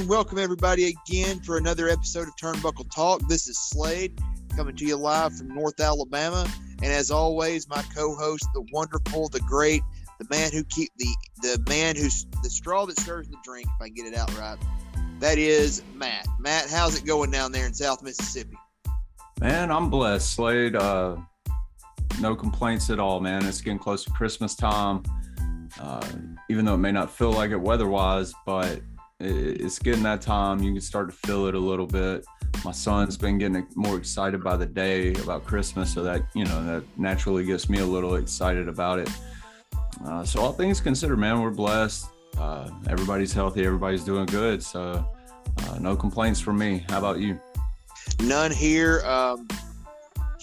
and welcome everybody again for another episode of Turnbuckle Talk. This is Slade coming to you live from North Alabama, and as always, my co-host, the wonderful, the great, the man who keep the the man who's the straw that stirs the drink. If I can get it out right, that is Matt. Matt, how's it going down there in South Mississippi? Man, I'm blessed, Slade. Uh, no complaints at all, man. It's getting close to Christmas time. Uh, even though it may not feel like it weather-wise, but it's getting that time. You can start to feel it a little bit. My son's been getting more excited by the day about Christmas, so that you know that naturally gets me a little excited about it. Uh, so all things considered, man, we're blessed. Uh, everybody's healthy. Everybody's doing good. So uh, no complaints from me. How about you? None here. Um,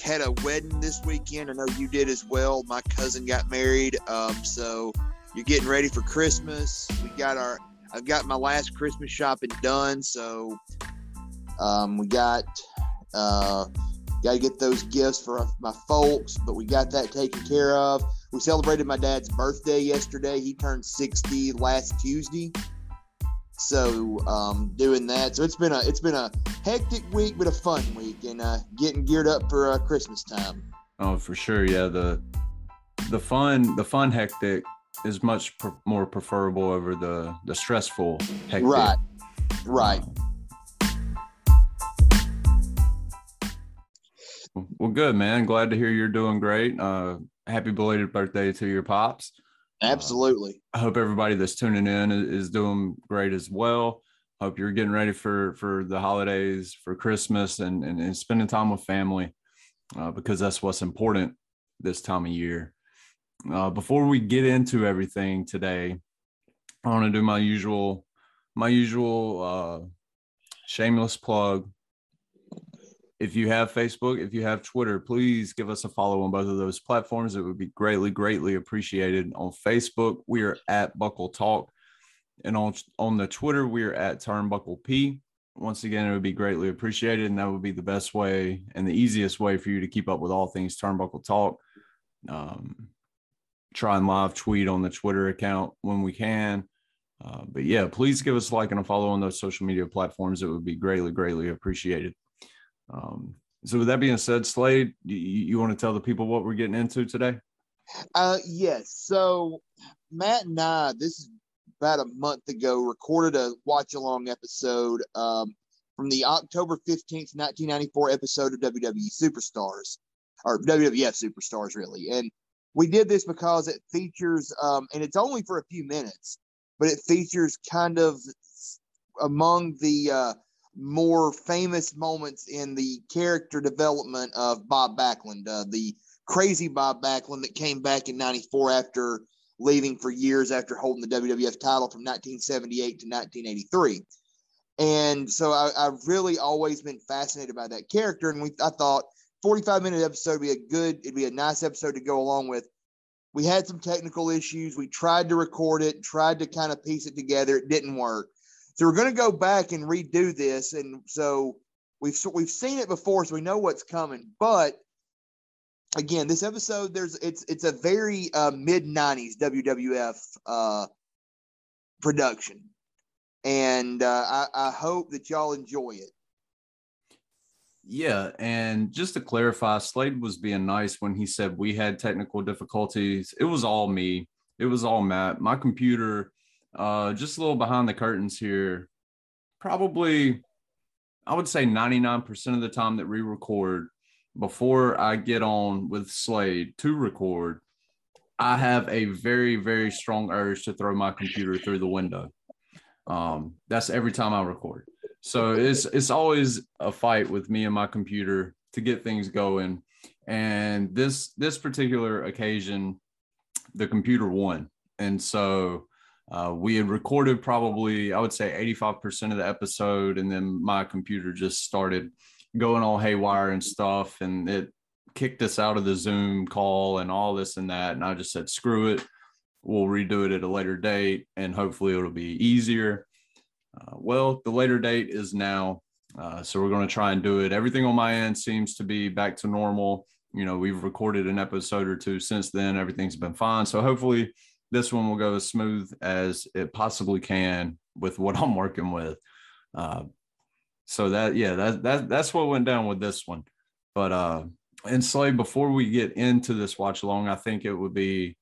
had a wedding this weekend. I know you did as well. My cousin got married. Um, so you're getting ready for Christmas. We got our I've got my last Christmas shopping done, so um, we got uh, got to get those gifts for my folks, but we got that taken care of. We celebrated my dad's birthday yesterday. He turned 60 last Tuesday. So um, doing that, so it's been a it's been a hectic week, but a fun week, and uh, getting geared up for uh, Christmas time. Oh, for sure, yeah. The the fun the fun hectic is much more preferable over the the stressful hectic. Right. Right. well, good man. Glad to hear you're doing great. Uh, happy belated birthday to your pops. Absolutely. Uh, I hope everybody that's tuning in is, is doing great as well. Hope you're getting ready for for the holidays, for Christmas, and and, and spending time with family, uh, because that's what's important this time of year. Uh, before we get into everything today, I want to do my usual, my usual uh, shameless plug. If you have Facebook, if you have Twitter, please give us a follow on both of those platforms. It would be greatly, greatly appreciated. On Facebook, we are at Buckle Talk, and on on the Twitter, we are at Turnbuckle P. Once again, it would be greatly appreciated, and that would be the best way and the easiest way for you to keep up with all things Turnbuckle Talk. Um, try and live tweet on the Twitter account when we can. Uh, but yeah, please give us a like and a follow on those social media platforms. It would be greatly, greatly appreciated. Um, so, with that being said, Slade, you, you want to tell the people what we're getting into today? Uh, yes. So, Matt and I, this is about a month ago, recorded a watch along episode um, from the October 15th, 1994 episode of WWE Superstars, or WWF Superstars, really. And we did this because it features, um, and it's only for a few minutes, but it features kind of among the uh, more famous moments in the character development of Bob Backlund, uh, the crazy Bob Backlund that came back in 94 after leaving for years after holding the WWF title from 1978 to 1983. And so I, have really always been fascinated by that character. And we, I thought 45 minute episode would be a good, it'd be a nice episode to go along with. We had some technical issues. We tried to record it, tried to kind of piece it together. It didn't work. So we're going to go back and redo this. And so we've we've seen it before, so we know what's coming. But again, this episode there's it's it's a very uh, mid '90s WWF uh, production, and uh, I, I hope that y'all enjoy it. Yeah, and just to clarify, Slade was being nice when he said we had technical difficulties. It was all me. It was all Matt. My computer, uh, just a little behind the curtains here. Probably, I would say 99% of the time that we record, before I get on with Slade to record, I have a very, very strong urge to throw my computer through the window. Um, that's every time I record. So it's it's always a fight with me and my computer to get things going. And this this particular occasion, the computer won. And so uh, we had recorded probably, I would say 85% of the episode, and then my computer just started going all haywire and stuff. And it kicked us out of the Zoom call and all this and that. And I just said, screw it. We'll redo it at a later date and hopefully it'll be easier. Uh, well, the later date is now. Uh, so we're going to try and do it. Everything on my end seems to be back to normal. You know, we've recorded an episode or two since then. Everything's been fine. So hopefully this one will go as smooth as it possibly can with what I'm working with. Uh, so that yeah, that that that's what went down with this one. But uh, and Slade, before we get into this watch along, I think it would be.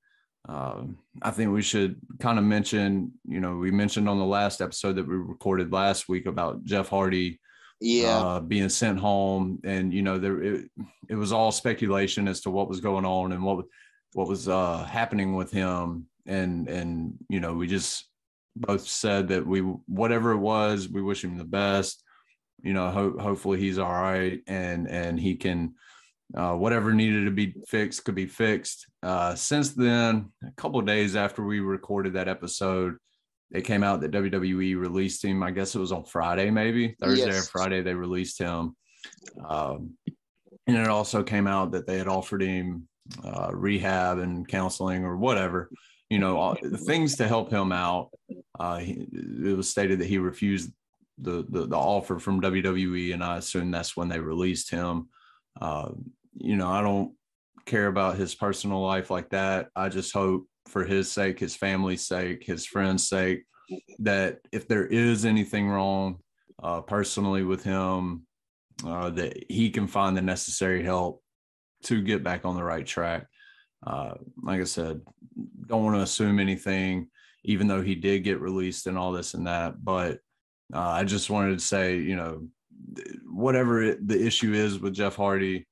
Uh, I think we should kind of mention, you know, we mentioned on the last episode that we recorded last week about Jeff Hardy Yeah. uh, being sent home, and you know there it, it was all speculation as to what was going on and what what was uh, happening with him, and and you know we just both said that we whatever it was, we wish him the best. You know, ho- hopefully he's all right, and and he can uh, whatever needed to be fixed could be fixed. Uh, since then, a couple of days after we recorded that episode, it came out that WWE released him. I guess it was on Friday, maybe Thursday or Friday. They released him, um, and it also came out that they had offered him uh, rehab and counseling or whatever. You know, all, the things to help him out. Uh, he, it was stated that he refused the, the the offer from WWE, and I assume that's when they released him. Uh, you know, I don't care about his personal life like that. I just hope for his sake, his family's sake, his friends' sake, that if there is anything wrong uh, personally with him, uh, that he can find the necessary help to get back on the right track. Uh, like I said, don't want to assume anything, even though he did get released and all this and that. But uh, I just wanted to say, you know, whatever it, the issue is with Jeff Hardy,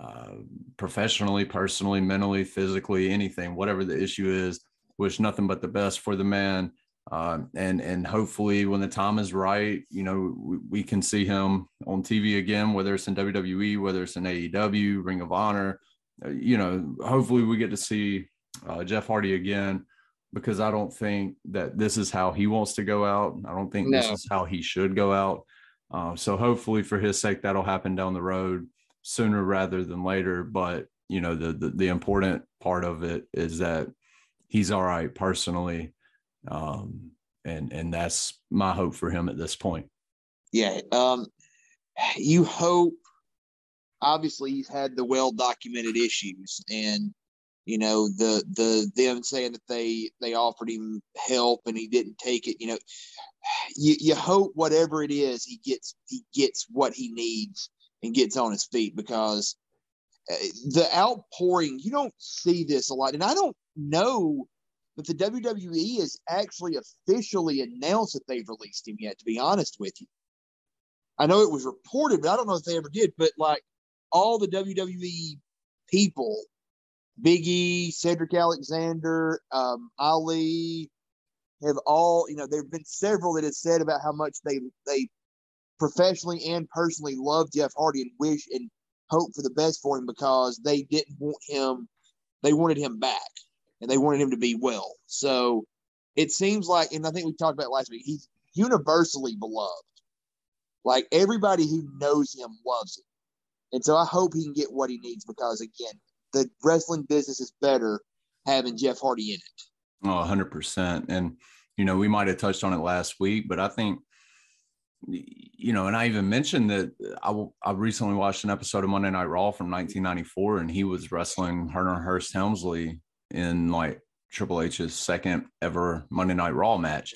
uh, professionally, personally, mentally, physically, anything, whatever the issue is, wish nothing but the best for the man. Uh, and and hopefully, when the time is right, you know, we, we can see him on TV again, whether it's in WWE, whether it's in AEW, Ring of Honor. Uh, you know, hopefully, we get to see uh, Jeff Hardy again because I don't think that this is how he wants to go out. I don't think this is how he should go out. Uh, so hopefully, for his sake, that'll happen down the road sooner rather than later. But you know, the the, the important part of it is that he's all right personally, um, and and that's my hope for him at this point. Yeah. Um, you hope. Obviously, he's had the well documented issues, and you know the the them saying that they they offered him help and he didn't take it. You know, you you hope whatever it is he gets he gets what he needs and gets on his feet because uh, the outpouring you don't see this a lot, and I don't know that the WWE has actually officially announced that they've released him yet. To be honest with you. I know it was reported, but I don't know if they ever did. But like all the WWE people, Biggie, Cedric Alexander, um, Ali, have all you know. There have been several that have said about how much they they professionally and personally love Jeff Hardy and wish and hope for the best for him because they didn't want him. They wanted him back and they wanted him to be well. So it seems like, and I think we talked about last week. He's universally beloved. Like everybody who knows him loves him. And so I hope he can get what he needs because again, the wrestling business is better having Jeff Hardy in it. Oh, 100%. And, you know, we might have touched on it last week, but I think, you know, and I even mentioned that I, I recently watched an episode of Monday Night Raw from 1994, and he was wrestling Hunter Hearst Helmsley in like Triple H's second ever Monday Night Raw match.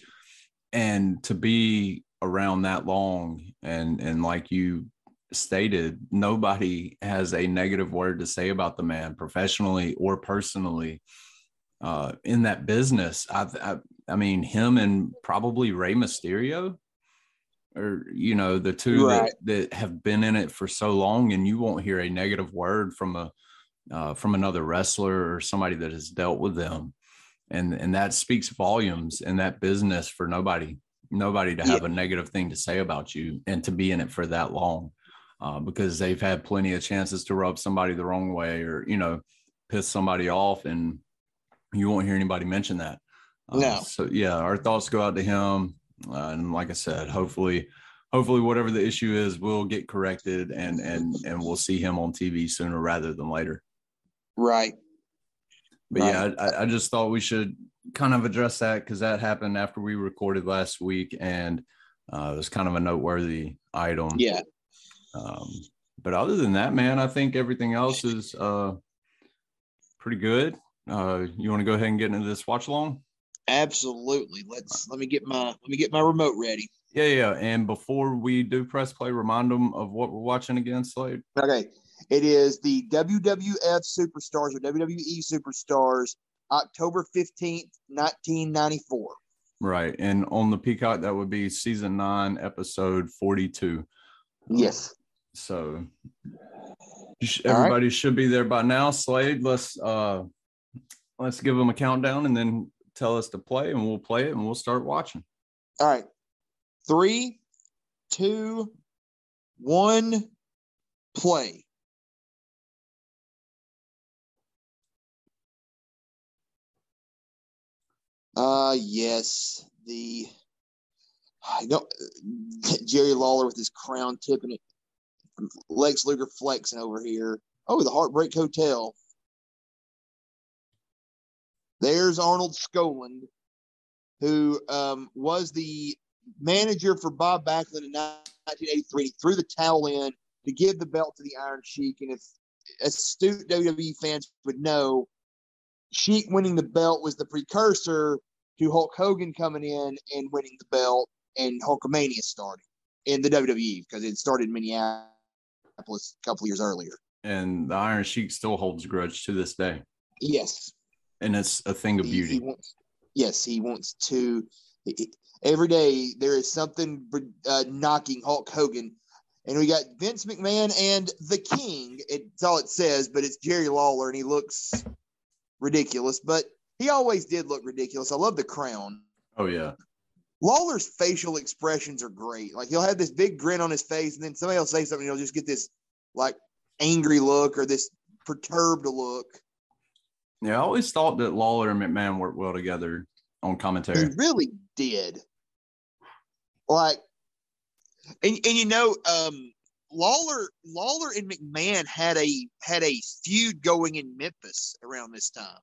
And to be around that long and and like you stated nobody has a negative word to say about the man professionally or personally. Uh in that business i i, I mean him and probably Rey Mysterio or you know the two Right. that, that have been in it for so long and you won't hear a negative word from a uh, from another wrestler or somebody that has dealt with them. And and that speaks volumes in that business for nobody nobody to have a negative thing to say about you and to be in it for that long uh, because they've had plenty of chances to rub somebody the wrong way or you know piss somebody off and you won't hear anybody mention that Uh, No. so yeah our thoughts go out to him uh, and like i said hopefully hopefully whatever the issue is will get corrected and and and we'll see him on tv sooner rather than later Right. but Right. yeah, I, I just thought we should kind of address that because that happened after we recorded last week, and uh, it was kind of a noteworthy item. Yeah. Um, but other than that, man, I think everything else is uh, pretty good. Uh, you want to go ahead and get into this watch along? Absolutely. Let's let me get my let me get my remote ready. Yeah, yeah. And before we do press play, remind them of what we're watching again, Slade. Okay. It is the WWF Superstars or WWE Superstars, October 15th, 1994. Right. And on the Peacock, that would be season nine, episode 42. Yes. So everybody right. should be there by now. Slade, let's uh let's give them a countdown and then tell us to play and we'll play it and we'll start watching. All right. Three, two, one, play. Uh yes, the I know Jerry Lawler with his crown tipping it. Lex Luger flexing over here. Oh, the Heartbreak Hotel. There's Arnold Skaaland, who um, was the manager for Bob Backlund in 1983. He threw the towel in to give the belt to the Iron Sheik. And if astute WWE fans would know, Sheik winning the belt was the precursor to Hulk Hogan coming in and winning the belt and Hulkamania starting in the WWE because it started in Minneapolis a couple years earlier. And the Iron Sheik still holds a grudge to this day. Yes. And it's a thing of beauty. He, he wants, yes, he wants to. He, every day there is something uh, knocking Hulk Hogan. And we got Vince McMahon and the King. It's all it says, but it's Jerry Lawler, and he looks ridiculous. But he always did look ridiculous. I love the crown. Oh yeah. Lawler's facial expressions are great. Like he'll have this big grin on his face, and then somebody will say something, he'll just get this like angry look or this perturbed look. Yeah, I always thought that Lawler and McMahon worked well together on commentary. He really did. Like, and, and you know, um, Lawler, Lawler and McMahon had a had a feud going in Memphis around this time.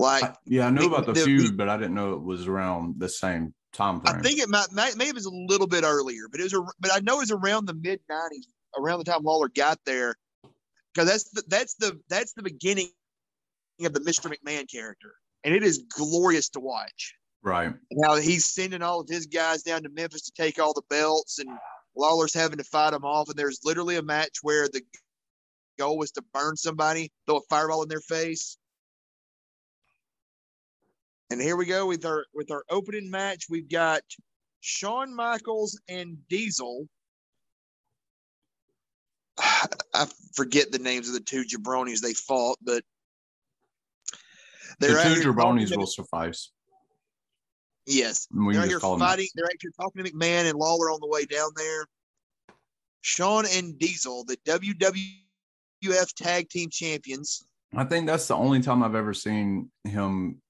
Like, I, yeah, I knew about the, the feud, but I didn't know it was around the same time frame. I think it might, maybe it was a little bit earlier, but it was a, but I know it was around the mid '90s, around the time Lawler got there, because that's the that's the that's the beginning of the Mr. McMahon character, and it is glorious to watch. Right now, he's sending all of his guys down to Memphis to take all the belts, and Lawler's having to fight them off. And there's literally a match where the goal was to burn somebody, throw a fireball in their face, and here we go with our with our opening match. We've got Shawn Michaels and Diesel. I forget the names of the two jabronis they fought, but they're the two jabronis will suffice. Yes, they're here fighting. They're actually talking to McMahon and Lawler on the way down there. Sean and Diesel, the WWF Tag Team Champions. I think that's the only time I've ever seen him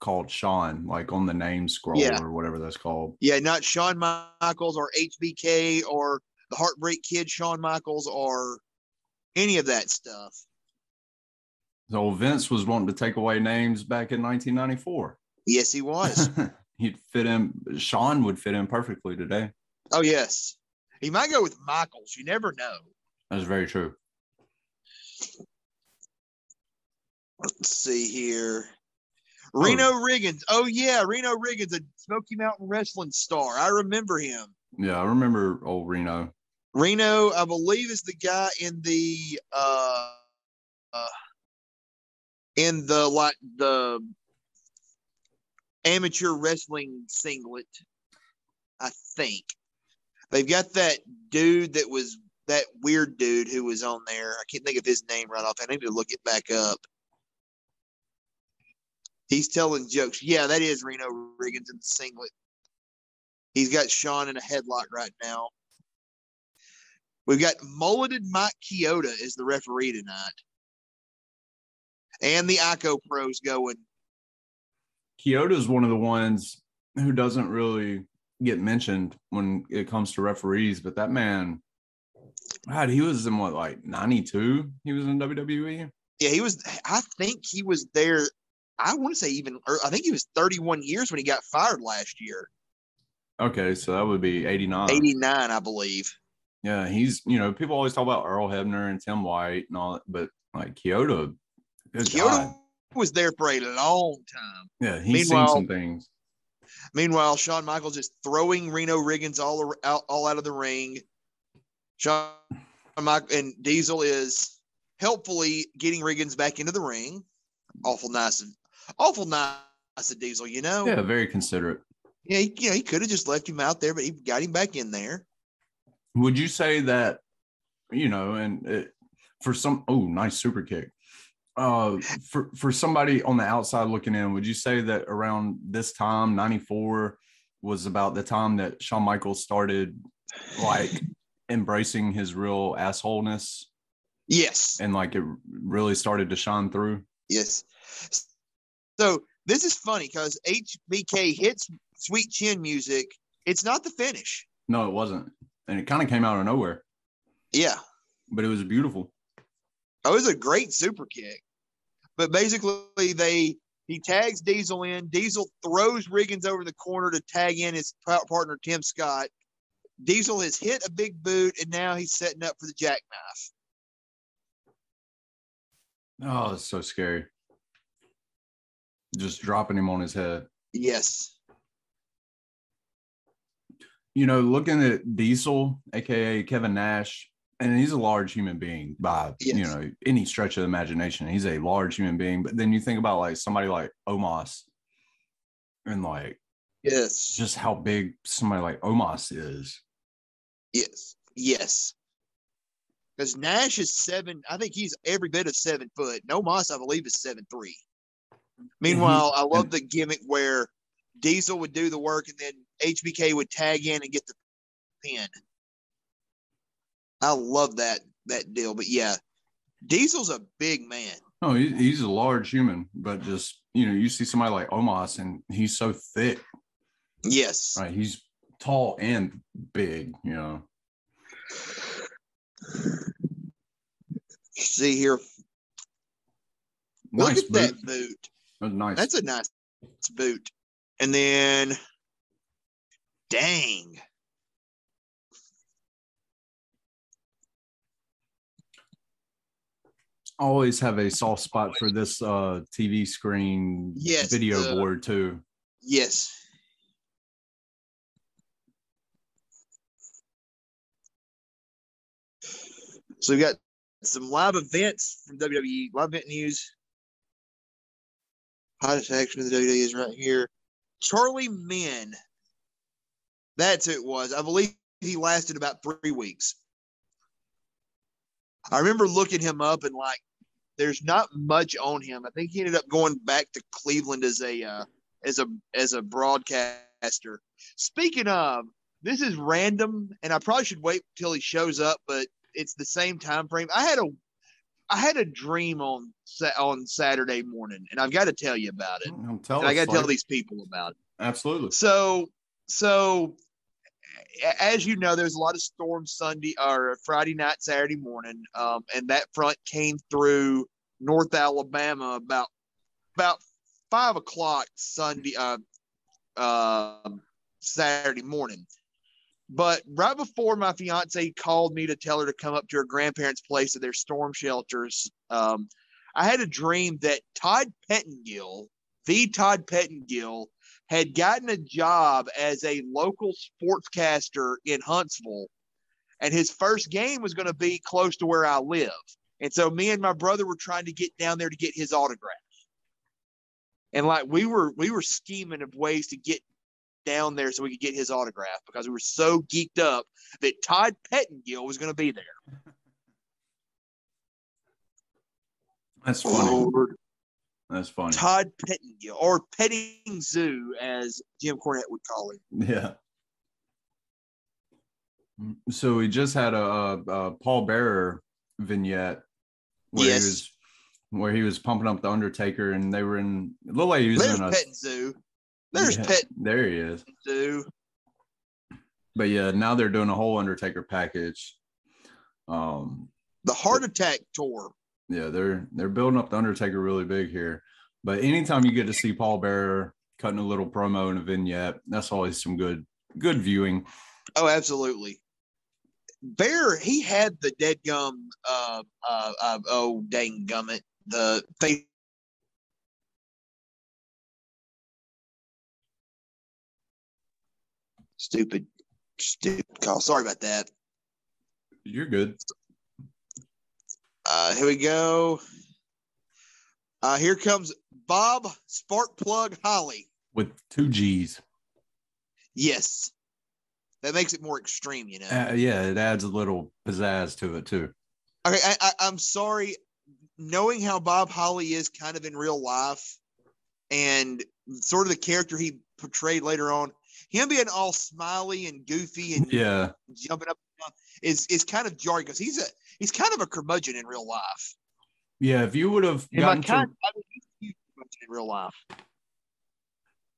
called Sean, like on the name scroll yeah. or whatever that's called. Yeah, not Sean Michaels or HBK or the Heartbreak Kid, Sean Michaels or any of that stuff. So Vince was wanting to take away names back in 1994. Yes, he was. He'd fit in. Sean would fit in perfectly today. Oh yes, he might go with Michaels. You never know. That's very true. Let's see here. Reno oh. Riggins. Oh yeah, Reno Riggins, a Smoky Mountain Wrestling star. I remember him. Yeah, I remember old Reno. Reno, I believe, is the guy in the uh, uh in the like the amateur wrestling singlet. I think they've got that dude that was that weird dude who was on there. I can't think of his name right off. I need to look it back up. He's telling jokes. Yeah, that is Reno Riggins in the singlet. He's got Sean in a headlock right now. We've got mulleted Mike Chioda as the referee tonight. And the ICO pros going. Chioda's one of the ones who doesn't really get mentioned when it comes to referees, but that man, God, he was in what, like 92? He was in WWE? Yeah, he was. I think he was there I want to say even, I think he was 31 years when he got fired last year. Okay, so that would be 89. 89, I believe. Yeah, he's, you know, people always talk about Earl Hebner and Tim White and all that, but like Chioda, Chioda was there for a long time. Yeah, he's seen some things. Meanwhile, Shawn Michaels just throwing Reno Riggins all out, all out of the ring. Shawn Michael and Diesel is helpfully getting Riggins back into the ring. Awful nice, awful nice of Diesel, you know. Yeah, very considerate. Yeah, he, you know, he could have just left him out there, but he got him back in there. Would you say that, you know, and it, for some, oh, nice super kick. Uh, for for somebody on the outside looking in, would you say that around this time, '94, was about the time that Shawn Michaels started like embracing his real assholeness? Yes, and like it really started to shine through. Yes. So this is funny because HBK hits Sweet Chin music. It's not the finish. No, it wasn't, and it kind of came out of nowhere. Yeah, but it was beautiful. Oh, it was a great super kick. But basically, they he tags Diesel in. Diesel throws Riggins over the corner to tag in his partner Tim Scott. Diesel has hit a big boot, and now he's setting up for the jackknife. Oh, it's so scary. Just dropping him on his head. Yes. You know, looking at Diesel, aka Kevin Nash, and he's a large human being by yes. you know any stretch of the imagination. He's a large human being, but then you think about like somebody like Omos, and like yes, just how big somebody like Omos is. Yes, yes. Because Nash is seven, I think he's every bit of seven foot. Omos, I believe, is seven three. Mm-hmm. Meanwhile, I love the gimmick where Diesel would do the work and then HBK would tag in and get the pin. I love that that deal. But yeah, Diesel's a big man. Oh, he's a large human, but just you know, you see somebody like Omos, and he's so thick. Yes, right. He's tall and big. You know. See here. Nice Look at boot. that boot. That's nice. That's a nice boot. And then, dang. always have a soft spot for this uh TV screen yes, video the, board too. Yes. So we've got some live events from WWE, live event news. Hottest action of the WWE is right here. Charlie Minn. That's who it was. I believe he lasted about three weeks. I remember looking him up and like, there's not much on him. I think he ended up going back to Cleveland as a uh, as a as a broadcaster. Speaking of, this is random, and I probably should wait till he shows up, but it's the same time frame. I had a I had a dream on on Saturday morning, and I've got to tell you about it. I got to tell these people about it. Absolutely. So, so as you know, there's a lot of storms Sunday or Friday night, Saturday morning, um, and that front came through North Alabama about about five o'clock Sunday, uh, uh, Saturday morning. But right before my fiance called me to tell her to come up to her grandparents' place at their storm shelters, um, I had a dream that Todd Pettengill, the Todd Pettengill, had gotten a job as a local sportscaster in Huntsville. And his first game was going to be close to where I live. And so me and my brother were trying to get down there to get his autograph. And like we were we were scheming of ways to get down there so we could get his autograph because we were so geeked up that Todd Pettengill was going to be there. That's funny. Lord. That's funny. Todd Pettengill, or Petting Zoo, as Jim Cornette would call him. Yeah. So we just had a, a Paul Bearer vignette where yes. he was where he was pumping up the Undertaker, and they were in a little like he was in a Petting Zoo. There's yeah, Pet. There he is. Zoo. But yeah, now they're doing a whole Undertaker package. Um, the Heart Attack tour yeah, they're they're building up the Undertaker really big here. But anytime you get to see Paul Bearer cutting a little promo in a vignette, that's always some good good viewing. Oh, absolutely. Bear, he had the dead gum. Uh, uh, uh, oh, dang gummit, the face Stupid, stupid call. Sorry about that. You're good. Uh, here we go. Uh, here comes Bob Sparkplug Holly. With two G's. Yes. That makes it more extreme, you know. Uh, yeah, it adds a little pizzazz to it too. Okay, I, I, I'm sorry. Knowing how Bob Holly is kind of in real life and sort of the character he portrayed later on, him being all smiley and goofy and Yeah. jumping up and down is is kind of jarring because he's a he's kind of a curmudgeon in real life. Yeah. If you would have gotten to, I mean, he's a huge curmudgeon in real life.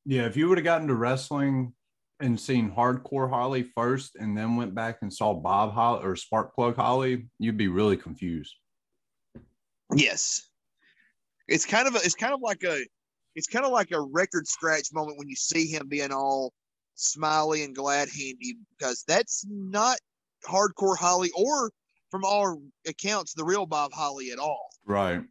yeah, if you would have gotten to wrestling and seen hardcore Holly first and then went back and saw Bob Holly or Sparkplug Holly, you'd be really confused. Yes, it's kind of a, it's kind of like a it's kind of like a record scratch moment when you see him being all smiley and glad handy because that's not hardcore Holly or from all accounts the real Bob Holly at all. Right.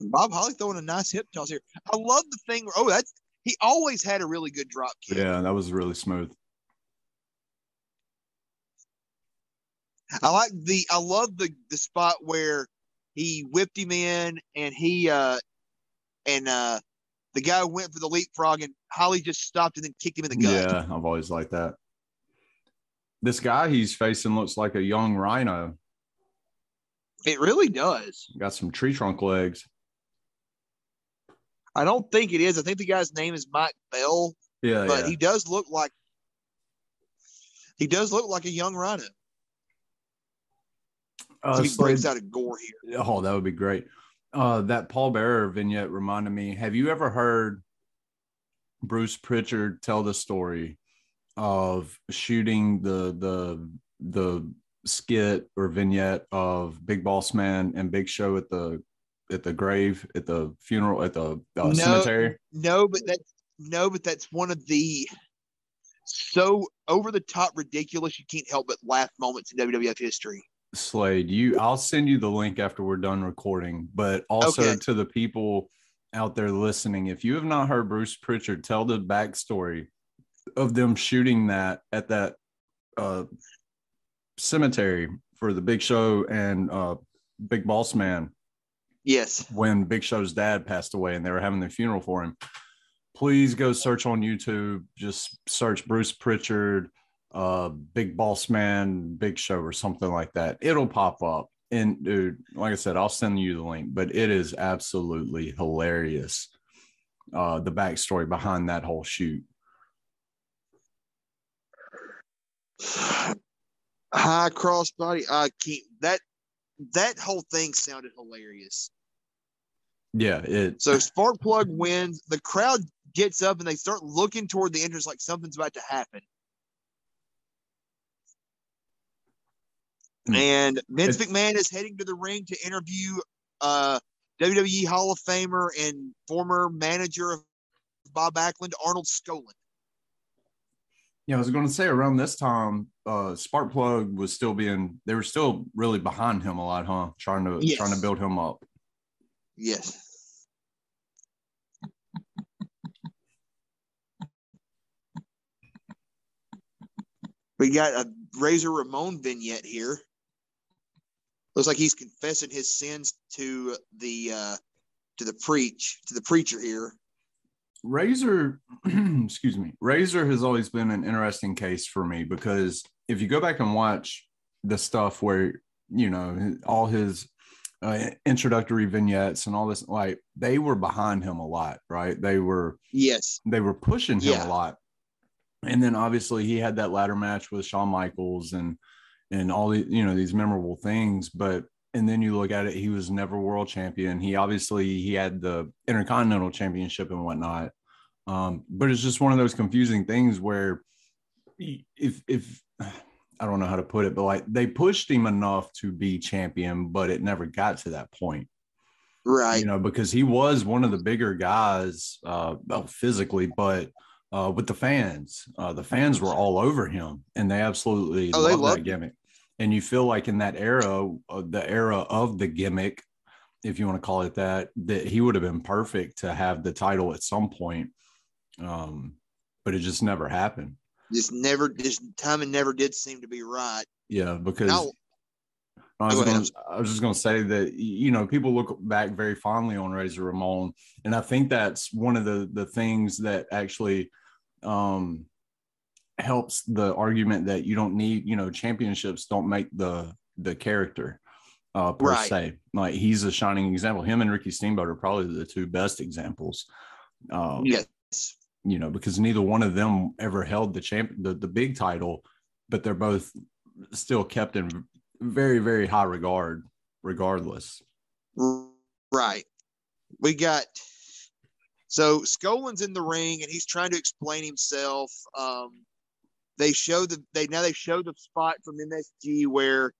Bob Holly throwing a nice hip toss here. I love the thing. Oh, that's he always had a really good drop kick. Yeah, that was really smooth. I like the I love the the spot where he whipped him in and he uh and uh the guy went for the leapfrog and Holly just stopped and then kicked him in the gut. Yeah, I've always liked that. This guy he's facing looks like a young rhino. It really does. Got some tree trunk legs. I don't think it is. I think the guy's name is Mike Bell, Yeah, but yeah. he does look like he does look like a young rhino. Uh, So he breaks out of gore here. Oh, that would be great. Uh, that Paul Bearer vignette reminded me. Have you ever heard Bruce Pritchard tell the story of shooting the the the skit or vignette of Big Boss Man and Big Show at the at the grave at the funeral at the uh, No. cemetery? No, but that's no, but that's one of the so over the top ridiculous you can't help but laugh moments in WWF history. Slade, you I'll send you the link after we're done recording, but also Okay. to the people out there listening, if you have not heard Bruce Pritchard tell the backstory of them shooting that at that uh, cemetery for the Big Show and uh, Big Boss Man Yes. when Big Show's dad passed away and they were having the funeral for him. Please go search on YouTube. Just search Bruce Pritchard, uh, Big Boss Man, Big Show, or something like that. It'll pop up. And dude, like I said, I'll send you the link, but it is absolutely hilarious. Uh, the backstory behind that whole shoot. High crossbody. I can't that that whole thing sounded hilarious. Yeah, it So Sparkplug wins. The crowd gets up and they start looking toward the entrance like something's about to happen. And Vince McMahon is heading to the ring to interview uh, WWE Hall of Famer and former manager of Bob Backlund, Arnold Skaaland. Yeah, I was going to say around this time, uh, Sparkplug was still being, they were still really behind him a lot, huh? Trying to Yes. trying to build him up. Yes. We got a Razor Ramon vignette here. Looks like he's confessing his sins to the uh to the preach to the preacher here. Razor, excuse me, Razor has always been an interesting case for me because if you go back and watch the stuff where you know all his uh, introductory vignettes and all this, like they were behind him a lot, right? They were Yes. they were pushing him Yeah. a lot. And then obviously he had that ladder match with Shawn Michaels and and all the you know these memorable things. But and then you look at it, he was never world champion. He obviously he had the intercontinental championship and whatnot. Um, but it's just one of those confusing things where if if I don't know how to put it, but like they pushed him enough to be champion, but it never got to that point Right. you know, because he was one of the bigger guys, uh, well, physically, but uh, with the fans, uh, the fans were all over him, and they absolutely Oh, loved that gimmick. And you feel like in that era, uh, the era of the gimmick, if you want to call it that, that he would have been perfect to have the title at some point. Um, but it just never happened. Just never, this timing never did seem to be right. Yeah, because I was, Go gonna, I was just going to say that you know people look back very fondly on Razor Ramon, and I think that's one of the the things that actually um, helps the argument that you don't need you know championships don't make the the character uh, per Right. se. Like he's a shining example. Him and Ricky Steamboat are probably the two best examples. Um, yes. you know, because neither one of them ever held the champ the, the big title, but they're both still kept in very, very high regard, regardless. Right. We got so Skaaland's in the ring and he's trying to explain himself. Um, they show the they now they show the spot from MSG where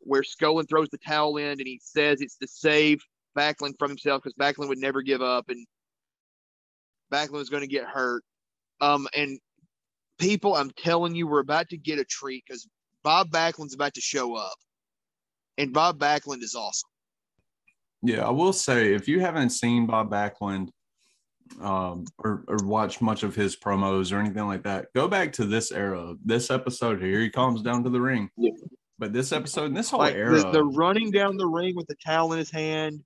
where Skaaland throws the towel in and he says it's to save Backlund from himself because Backlund would never give up and Backlund was going to get hurt. Um, and people, I'm telling you, we're about to get a treat because Bob Backlund's about to show up, and Bob Backlund is awesome. Yeah, I will say if you haven't seen Bob Backlund um, or, or watched much of his promos or anything like that, go back to this era. This episode here, he comes down to the ring. Yeah. But this episode, and this whole like era, the, the running down the ring with the towel in his hand.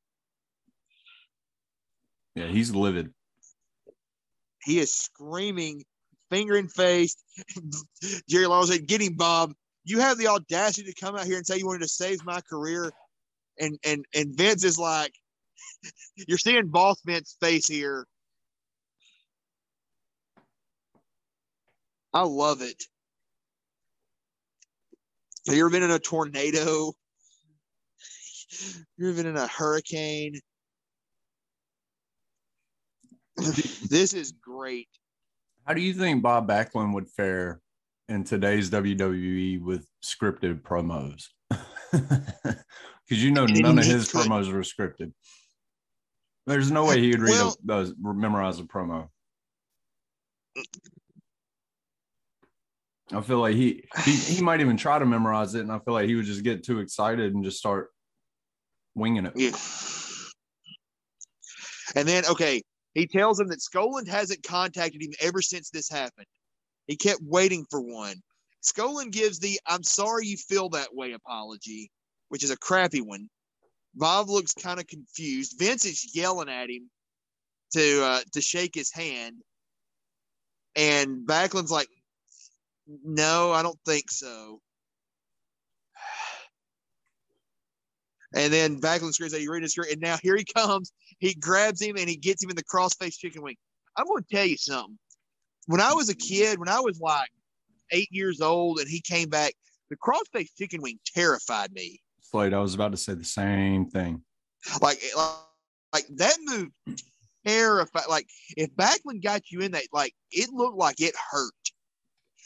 yeah, he's livid. He is screaming, finger in face. Jerry Lawler said, "Get him, Bob. You have the audacity to come out here and say you wanted to save my career." And and and Vince is like, "You're seeing Boss Vince's face here." I love it. Have you ever been in a tornado? You ever been in a hurricane? this is great. How do you think Bob Backlund would fare in today's WWE with scripted promos? Because you know none of his promos were scripted. There's no way he would read Well- a, those, memorize a promo. I feel like he, he he might even try to memorize it, and I feel like he would just get too excited and just start winging it. Yeah. And then, okay, he tells him that Skaaland hasn't contacted him ever since this happened. He kept waiting for one. Skaaland gives the I'm sorry you feel that way apology, which is a crappy one. Bob looks kind of confused. Vince is yelling at him to uh, to shake his hand. And Backlund's like, no, I don't think so. And then Backlund screams at you, reading his and now here he comes. He grabs him and he gets him in the crossface chicken wing. I'm going to tell you something. When I was a kid, when I was like eight years old, and he came back, the crossface chicken wing terrified me. Slade, I was about to say the same thing. Like, like, like that move terrified. Like if Backlund got you in that, like it looked like it hurt.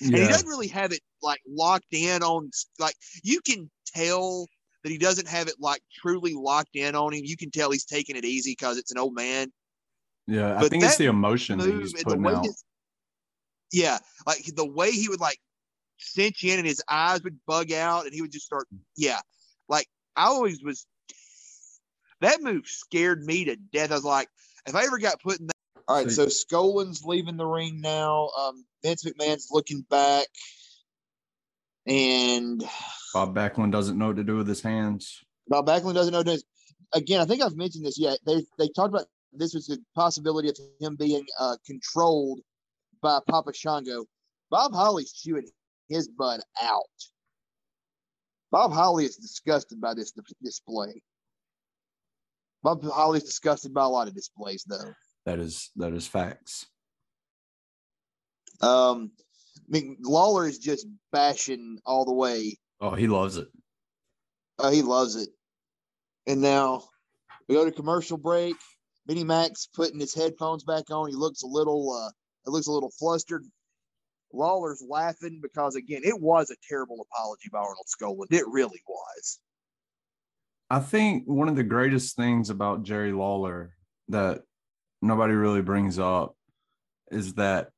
And he doesn't really have it like locked in on like you can tell that he doesn't have it like truly locked in on him. You can tell he's taking it easy because it's an old man. yeah. I but think it's the emotion that he's putting out. his, yeah, like the way he would like cinch in and his eyes would bug out and he would just start yeah. Like I always was that move scared me to death. I was like, if I ever got put in that all right, so Skaaland's leaving the ring now. Um, Vince McMahon's looking back, and Bob Backlund doesn't know what to do with his hands. Bob Backlund doesn't know this. Again, I think I've mentioned this yet. They they talked about this was the possibility of him being uh, controlled by Papa Shango. Bob Holly's chewing his butt out. Bob Holly is disgusted by this display. Bob Holly's disgusted by a lot of displays, though. That is that is facts. Um, I mean, Lawler is just bashing all the way. Oh, he loves it. Uh, he loves it. And now we go to commercial break. Minnie Max putting his headphones back on. He looks a little, uh, it looks a little flustered. Lawler's laughing because again, it was a terrible apology by Arnold Skaaland. It really was. I think one of the greatest things about Jerry Lawler that nobody really brings up is that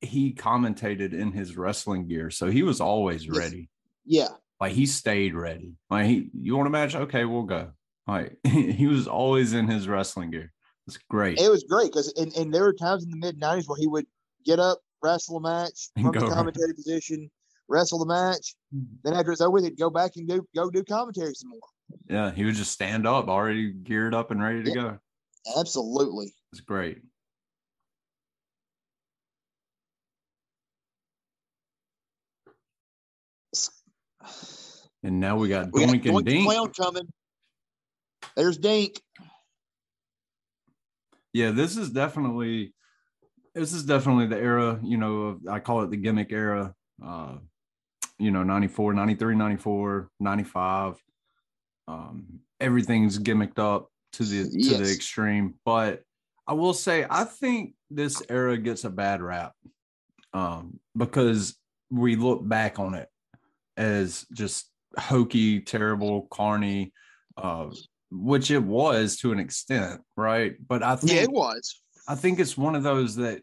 he commentated in his wrestling gear. So he was always ready. Yeah, Like he stayed ready. Like he, you want a match? Okay, we'll go. Like he was always in his wrestling gear. It's great. It was great because and, and there were times in the mid '90s where he would get up, wrestle a match from the go right. commentary position, wrestle the match. Mm-hmm. Then after it's over, he'd go back and do go do commentary some more. Yeah, he would just stand up, already geared up and ready to Yeah. go. Absolutely. It's great. And now we got We got and Doink Dink. Clown coming. There's Dink. Yeah, this is definitely this is definitely the era, you know, I call it the gimmick era. Uh, you know, 94, 93, 94, 95. Um, everything's gimmicked up to the to the extreme. But I will say I think this era gets a bad rap. Um, because we look back on it as just hokey, terrible, carny, uh, which it was to an extent, right? But I think Yeah, it was. I think it's one of those that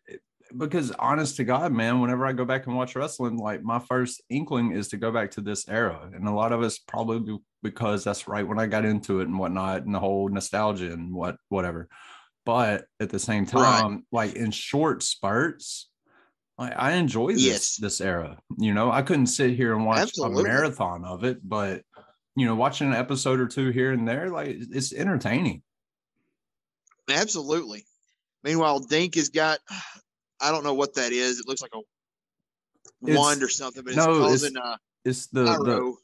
because honest to God, man, whenever I go back and watch wrestling, like my first inkling is to go back to this era. And a lot of us probably because that's right when I got into it and whatnot, and the whole nostalgia and what whatever. But at the same Right. time, like in short spurts, I, I enjoy this Yes. this era. You know, I couldn't sit here and watch Absolutely. a marathon of it, but you know, watching an episode or two here and there, like it's entertaining. Absolutely. Meanwhile, Dink has got I don't know what that is. It looks like a It's- wand or something, but it's no, it's- causing uh It's the, the.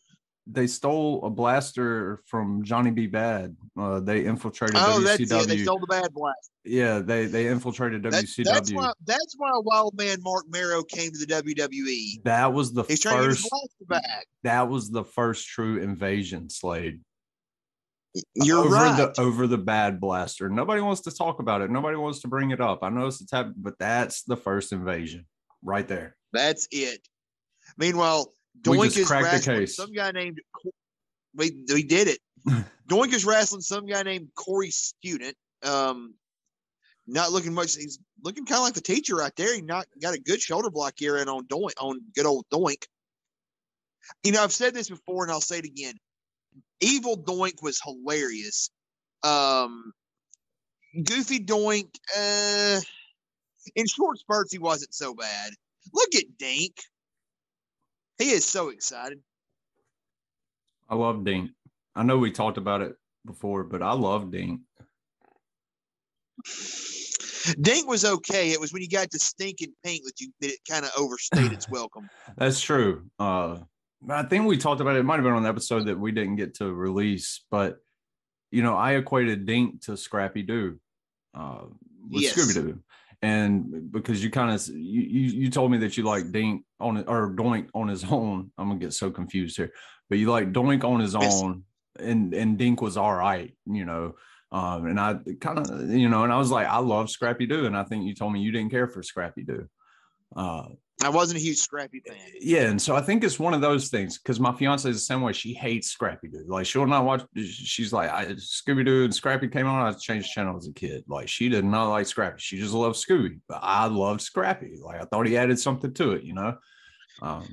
They stole a blaster from Johnny B. Badd. Uh, they infiltrated Oh, that's WCW. it. They stole the bad blast. yeah, they they infiltrated That- WCW. that's why that's why Wild Man Marc Mero came to the WWE. that was the He's trying to get his first. blaster back. That was the first true invasion, Slade. You're over right. the over the bad blaster. Nobody wants to talk about it. Nobody wants to bring it up. I know it's a tab, but that's the first invasion right there. That's it. Meanwhile, Doink is wrestling case. some guy named. We we did it. Doink is wrestling some guy named Corey Student. Um, not looking much. He's looking kind of like the teacher right there. He not got a good shoulder block here and on Doink on good old Doink. You know, I've said this before and I'll say it again. Evil Doink was hilarious. Um, Goofy Doink, uh, in short spurts, he wasn't so bad. Look at Dink. He is so excited. I love Dink. I know we talked about it before, but I love Dink. Dink was okay. It was when you got to stinking pink that you that it kind of overstayed its welcome. That's true. Uh, I think we talked about it. It might have been on the episode that we didn't get to release, but you know, I equated Dink to Scrappy Doo uh, with Yes. Scooby Doo, and because you kind of you, you told me that you like Dink on or Doink on his own. I'm gonna get so confused here, but you like Doink on his Yes. own, and and Dink was all right, you know. Um, and I kind of, you know, and I was like, I love Scrappy Doo, and I think you told me you didn't care for Scrappy Doo. Uh, I wasn't a huge Scrappy fan. yeah, and so I think it's one of those things because my fiance is the same way. She hates Scrappy Doo. Like she'll not watch. She's like, Scooby Doo and Scrappy came on. I changed channel as a kid. Like she did not like Scrappy. She just loved Scooby. But I loved Scrappy. Like I thought he added something to it, you know. Um,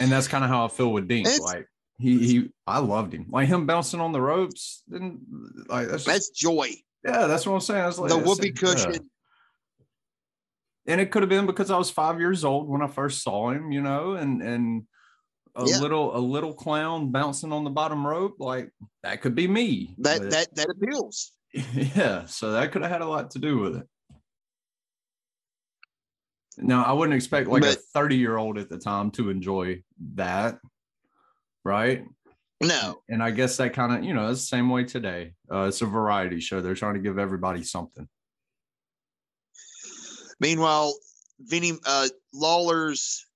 and that's kind of how I feel with Dink. It's- like he he, I loved him. Like him bouncing on the ropes. Then like that's, just, That's joy. yeah, that's what I'm saying. I was like the whoopee yeah cushion. And it could have been because I was five years old when I first saw him, you know, and and a Yeah. little a little clown bouncing on the bottom rope, like that could be me. That But- that that appeals. yeah, so that could have had a lot to do with it. Now I wouldn't expect like a 30 year old at the time to enjoy that, right? No, And I guess that kind of, you know, it's the same way today. Uh, it's a variety show. They're trying to give everybody something. Meanwhile, Vinny uh, Lawler's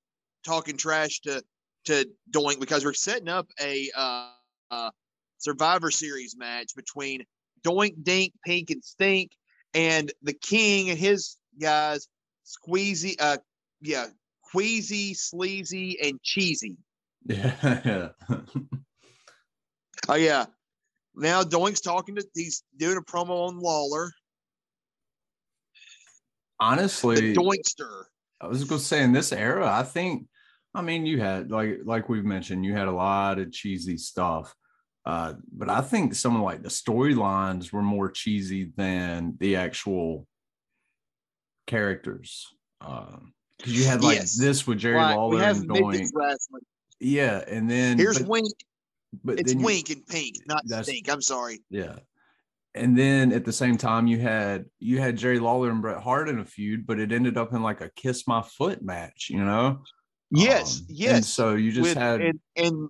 talking trash to to Doink because we're setting up a uh, uh, Survivor Series match between Doink, Dink, Pink, and Stink, and the King and his guys, Squeezy, uh, yeah, Queasy, Sleazy, and Cheesy. Yeah. Oh yeah. Now Doink's talking to he's doing a promo on Lawler, Honestly, the Doinkster. I was gonna say in this era, I think, I mean, you had like like we've mentioned, you had a lot of cheesy stuff. Uh, but I think some of like the storylines were more cheesy than the actual characters. Because um, you had like yes. this with Jerry right. Lawler and Doink. Yeah, and then here's but, Wink. But it's Wink and Pink, not Stink. I'm sorry. Yeah, and then at the same time you had you had Jerry Lawler and Bret Hart in a feud, but it ended up in like a kiss my foot match, you know? Yes, um, yes. And so you just With, had and, and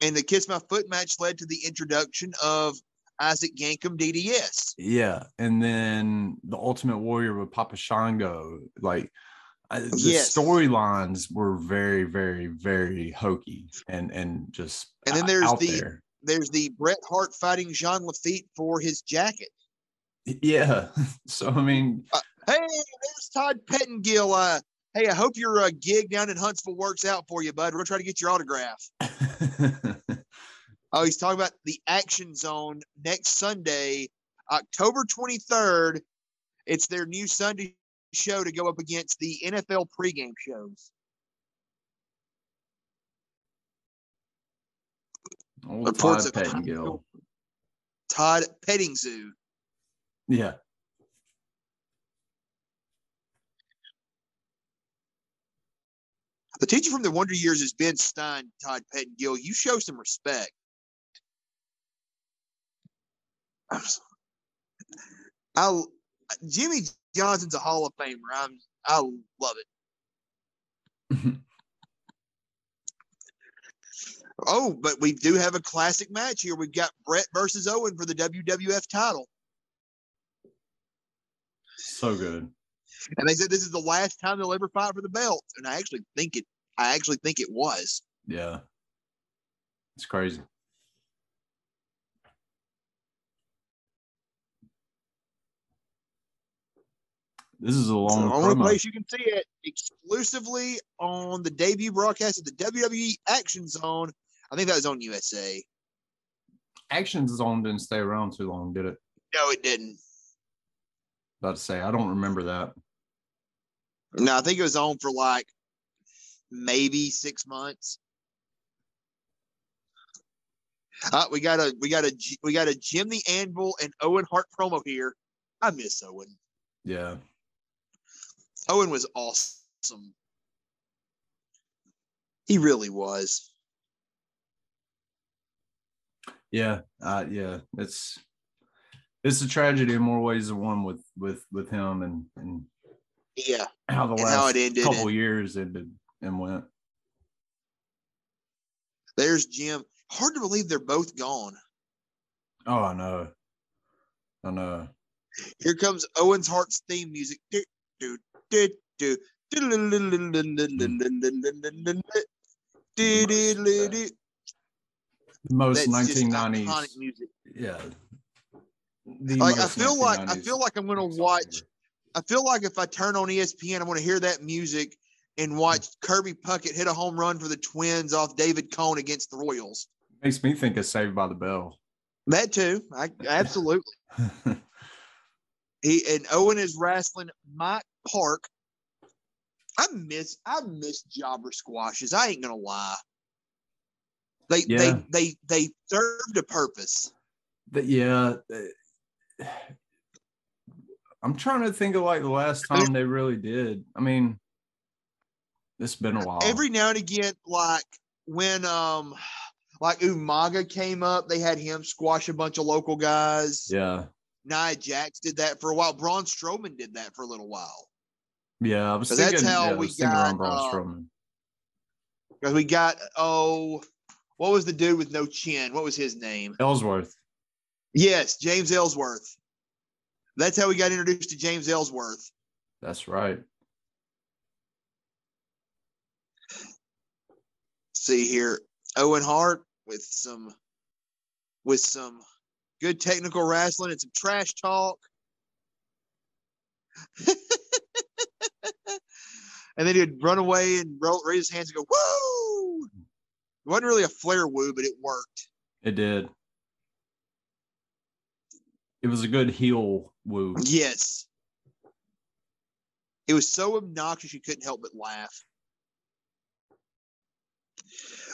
and the kiss my foot match led to the introduction of Isaac Yankem DDS. Yeah, and then the Ultimate Warrior with Papa Shango, like the yes. storylines were very, very, very hokey and and just and then there's the there there's the Bret Hart fighting Jean Lafitte for his jacket. Yeah. So I mean, uh, hey, there's Todd Pettengill. Uh, hey, I hope your uh, gig down in Huntsville works out for you, bud. We're gonna try to get your autograph. oh, he's talking about the Action Zone next Sunday, October 23rd. It's their new Sunday show to go up against the NFL pregame shows. Old Reports Todd Pettengill. Todd Pettingzoo. Yeah. The teacher from the Wonder Years is Ben Stein, Todd Pettengill. You show some respect. I'm sorry. I Jimmy Johnson's a Hall of Famer. I'm I love it. Oh, but we do have a classic match here. We've got Bret versus Owen for the WWF title. So good. And they said this is the last time they'll ever fight for the belt. And I actually think it I actually think it was. Yeah. It's crazy. This is a long. the only place you can see it exclusively on the debut broadcast of the WWE Action Zone I think that was on USA. Action Zone didn't stay around too long, did it? No, it didn't. About to say, I don't remember that. No, I think it was on for like maybe six months. Uh, we got a we got a we got a Jim the Anvil and Owen Hart promo here. I miss Owen. Yeah. Owen was awesome. He really was. Yeah, uh, yeah, it's it's a tragedy in more ways than one with with with him and and yeah how the and last how it ended couple and, years ended and went. There's Jim. Hard to believe they're both gone. Oh, I know. I know. Here comes Owen's Hart's theme music. Do, do, do, do. Most nineteen nineties music. Yeah. Like I feel like I feel like I'm gonna watch. I feel like if I turn on ESPN, I'm gonna hear that music and watch Kirby Puckett hit a home run for the Twins off David Cone against the Royals. Makes me think of Saved by the Bell. That too. I absolutely. he and Owen is wrestling Mike Park. I miss I miss jobber squashes. I ain't gonna lie. They yeah. they they they served a purpose. But yeah. I'm trying to think of like the last time they really did. I mean, it's been a while. Every now and again, like when um like Umaga came up, they had him squash a bunch of local guys. Yeah. Nia Jax did that for a while. Braun Strowman did that for a little while. Yeah, I was thinking, that's how yeah, we got Braun um, Strowman. Because we got oh what was the dude with no chin? What was his name? Ellsworth. Yes, James Ellsworth. That's how we got introduced to James Ellsworth. That's right. See here, Owen Hart with some with some good technical wrestling and some trash talk. and then he'd run away and roll, raise his hands and go, "Woo!" It wasn't really a flare woo, but it worked. It did. It was a good heel woo. Yes. It was so obnoxious you couldn't help but laugh.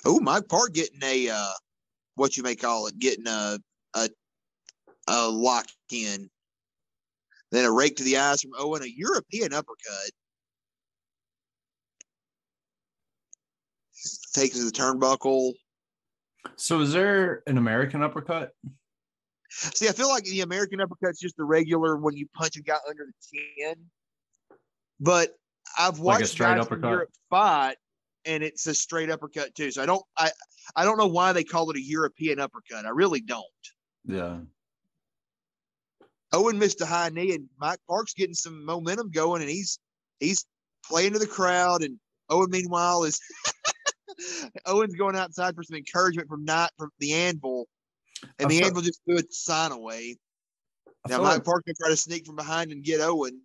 Oh, Mike Park getting a uh, what you may call it, getting a a a lock in. Then a rake to the eyes from Owen, a European uppercut. Takes the turnbuckle. So is there an American uppercut? See, I feel like the American uppercut's just the regular when you punch a guy under the chin. But I've Like a watched straight guys from uppercut? Europe fight, and it's a straight uppercut too. So I don't, I, I don't know why they call it a European uppercut. I really don't. Yeah. Owen missed a high knee, and Mike Park's getting some momentum going, and he's he's playing to the crowd. And Owen, meanwhile, is Owen's going outside for some encouragement from not from the Anvil, and I the Anvil just threw a sign away. I Now Mike like- Park can try to sneak from behind and get Owen.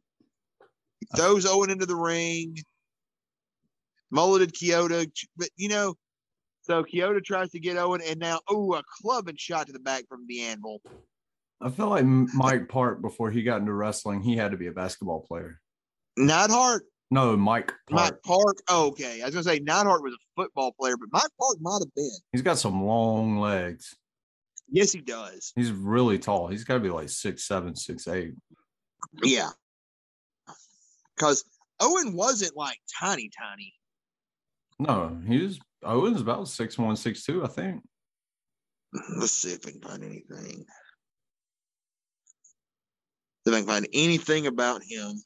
He throws Owen into the ring. Mulleted Kyoto, but you know, so Kyoto tries to get Owen, and now oh, a clubbing shot to the back from the Anvil. I feel like Mike Park before he got into wrestling, he had to be a basketball player. Neidhart, No, Mike Park. Mike Park. Oh, okay, I was gonna say Neidhart was a football player, but Mike Park might have been. He's got some long legs. Yes, he does. He's really tall. He's got to be like six seven, six eight. Yeah, because Owen wasn't like tiny, tiny. No, he was. Owen's about six one, six two, I think. Let's see if I can find anything. If I can find anything about him.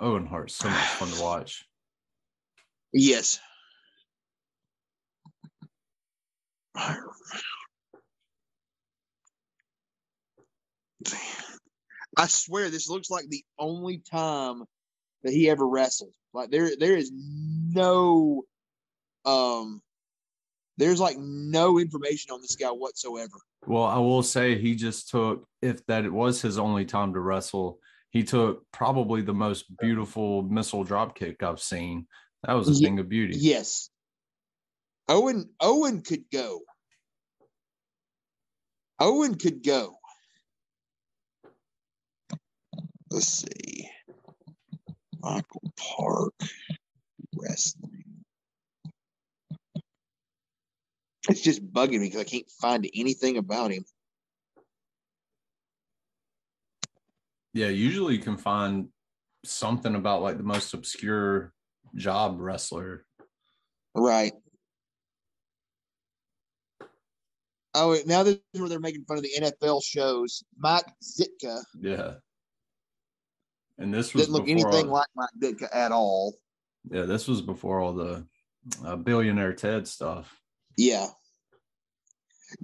Owen Hart's so much fun to watch. Yes. I swear this looks like the only time that he ever wrestled. Like there there is no um there's like no information on this guy whatsoever. Well, I will say he just took, if that it was his only time to wrestle, he took probably the most beautiful missile drop kick I've seen. That was a Ye- thing of beauty. Yes. Owen Owen could go. Owen could go. Let's see. Michael Park wrestling. It's just bugging me because I can't find anything about him. Yeah, usually you can find something about like the most obscure job wrestler. Right. Oh, now this is where they're making fun of the NFL shows. Mike Zitka Yeah. And this was didn't look anything all, like Mike Zitka at all. yeah, this was before all the uh, billionaire Ted stuff. Yeah.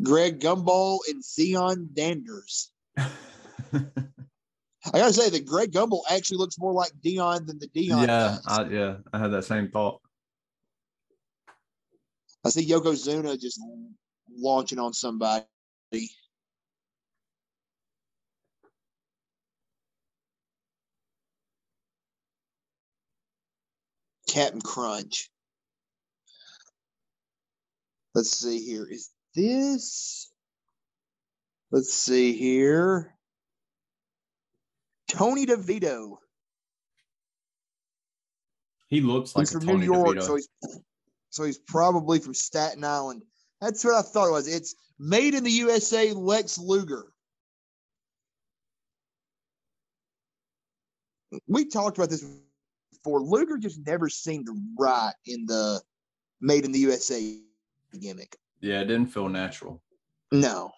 Greg Gumball and Zion Danders. I gotta say that Greg Gumbel actually looks more like Dion than the Dion. yeah. I, yeah, I had that same thought. I see Yokozuna just launching on somebody. Captain Crunch. Let's see here. Is this? Let's see here. Tony DeVito. He looks like he's from Tony New York, DeVito. so he's so he's probably from Staten Island. That's what I thought it was. It's made in the USA. Lex Luger. We talked about this before. Luger just never seemed right in the made in the USA gimmick. yeah, it didn't feel natural. No.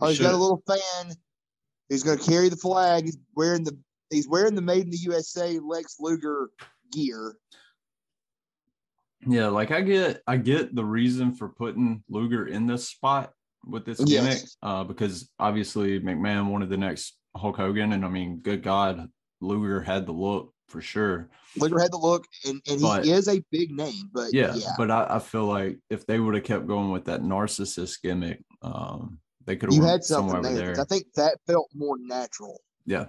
Oh, He he's got a little fan. He's going to carry the flag. He's wearing the he's wearing the made in the USA Lex Luger gear. Yeah, like I get I get the reason for putting Luger in this spot with this gimmick, Yes. uh, because obviously McMahon wanted the next Hulk Hogan, and I mean, good God, Luger had the look for sure. Luger had the look, and, and But- he is a big name. But Yeah, yeah, but I, I feel like if they would have kept going with that narcissist gimmick, um, they could have you had somewhere something over there. there. I think that felt more natural. Yeah,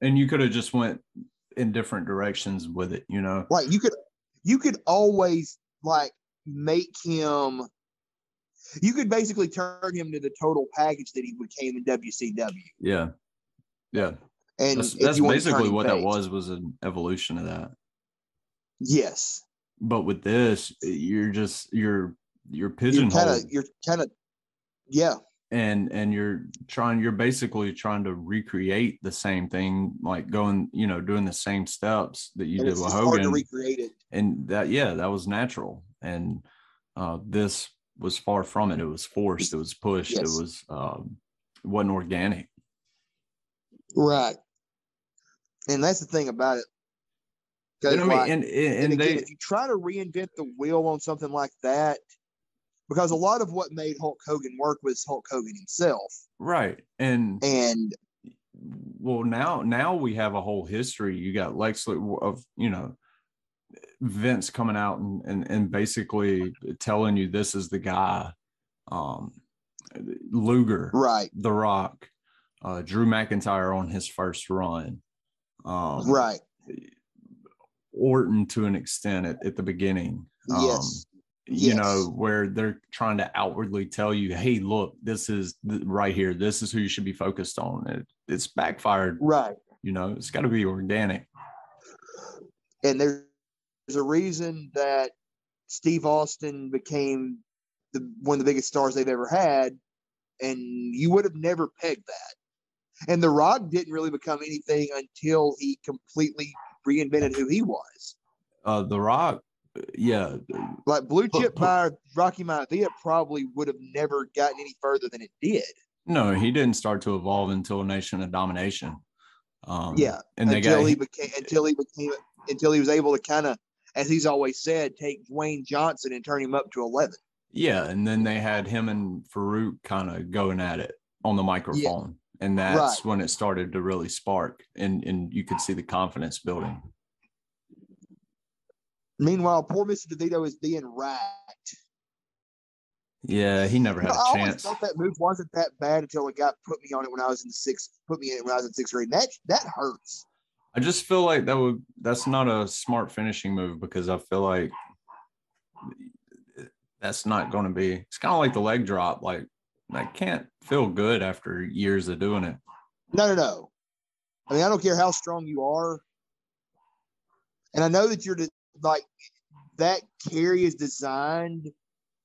and you could have just went in different directions with it, you know. Like you could, you could always like make him. You could basically turn him to the total package that he became in WCW. Yeah, yeah, And That's, that's basically turning what that was was an evolution of that. Yes, But with this, you're just you're you're you're kind pigeonholed you're kind of yeah and and you're trying you're basically trying to recreate the same thing, like going, you know, doing the same steps that you and did with just hard to Hogan. recreate it. and that yeah, that was natural. And uh this was far from it. It was forced, it was pushed, Yes. it was um it wasn't organic. Right. And that's the thing about it. 'Cause, And I mean, like, and and, and and again, they if you try to reinvent the wheel on something like that, because a lot of what made Hulk Hogan work was Hulk Hogan himself. right. And And well now now we have a whole history you got lex Luger of you know vince coming out and, and and basically telling you this is the guy um luger right, the rock uh drew mcintyre on his first run um right. orton to an extent at, at the beginning um, yes. You Yes. know where they're trying to outwardly tell you hey look this is th- right here this is who you should be focused on it, it's backfired Right. you know it's got to be organic And there's a reason that Steve Austin became the one of the biggest stars they've ever had, and you would have never pegged that. And The Rock didn't really become anything until he completely reinvented who he was. uh the rock yeah Like Blue Chip by Rocky Maivia probably would have never gotten any further than it did. no he didn't start to evolve until nation of domination um Yeah, and until got he became until he became until he was able to kind of, as he's always said, take Dwayne Johnson and turn him up to eleven. yeah and then they had him and Faarooq kind of going at it on the microphone and that's Right. when it started to really spark and and you could see the confidence building Meanwhile, poor Mr. DeVito is being racked. yeah he never had You know, I a chance thought that move wasn't that bad until a guy put me on it when I was in the sixth. Put me in it when I was in sixth grade. That that hurts. I just feel like that would that's not a smart finishing move because I feel like that's not going to be. It's kind of like the leg drop. Like I can't feel good after years of doing it. No, no, no. I mean, I don't care how strong you are, and I know that you're like that carry is designed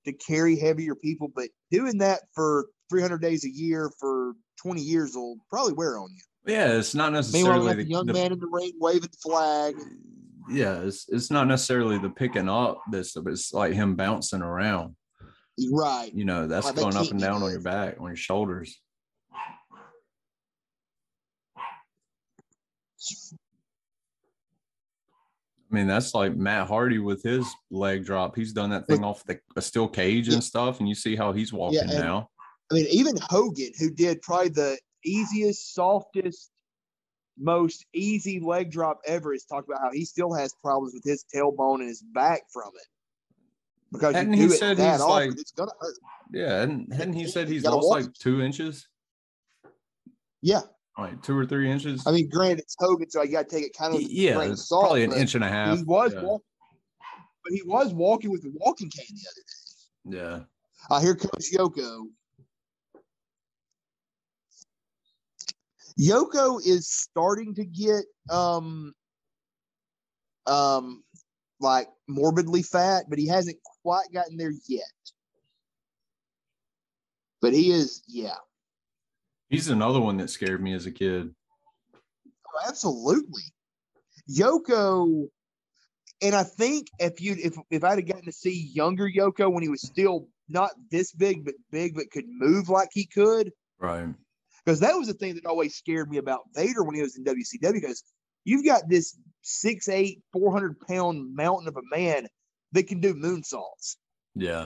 to carry heavier people, but doing that for 300 days a year for 20 years will probably wear on you. Yeah, it's not necessarily the young the- man in the ring waving the flag. Yeah, it's it's not necessarily the picking up this, but it's like him bouncing around. Right. You know, that's Like, going up and down on your back, on your shoulders. I mean, that's like Matt Hardy with his leg drop. He's done that thing off the a steel cage Yeah. and stuff, and you see how he's walking and- now. I mean, even Hogan, who did probably the easiest, softest, most easy leg drop ever, has talked about how he still has problems with his tailbone and his back from it. Because Hadn't he said he's often, like- it's gonna hurt. Yeah, hadn't, hadn't he said he's lost like two inches, Yeah, like two or three inches? I mean, granted, it's Hogan, so I got to take it kind of yeah, it's salt. probably an inch and a half. He was yeah. walking, but he was walking with the walking cane the other day. yeah. Uh, here comes Yoko. Yoko is starting to get um um like morbidly fat, but he hasn't quite gotten there yet. But he is, yeah, He's another one that scared me as a kid. Oh, absolutely. Yoko, and I think if you if if I'd have gotten to see younger Yoko when he was still not this big but big but could move like he could, Right. because that was the thing that always scared me about Vader when he was in WCW. Because you've got this 6'8", 400 pound mountain of a man that can do moonsaults. Yeah.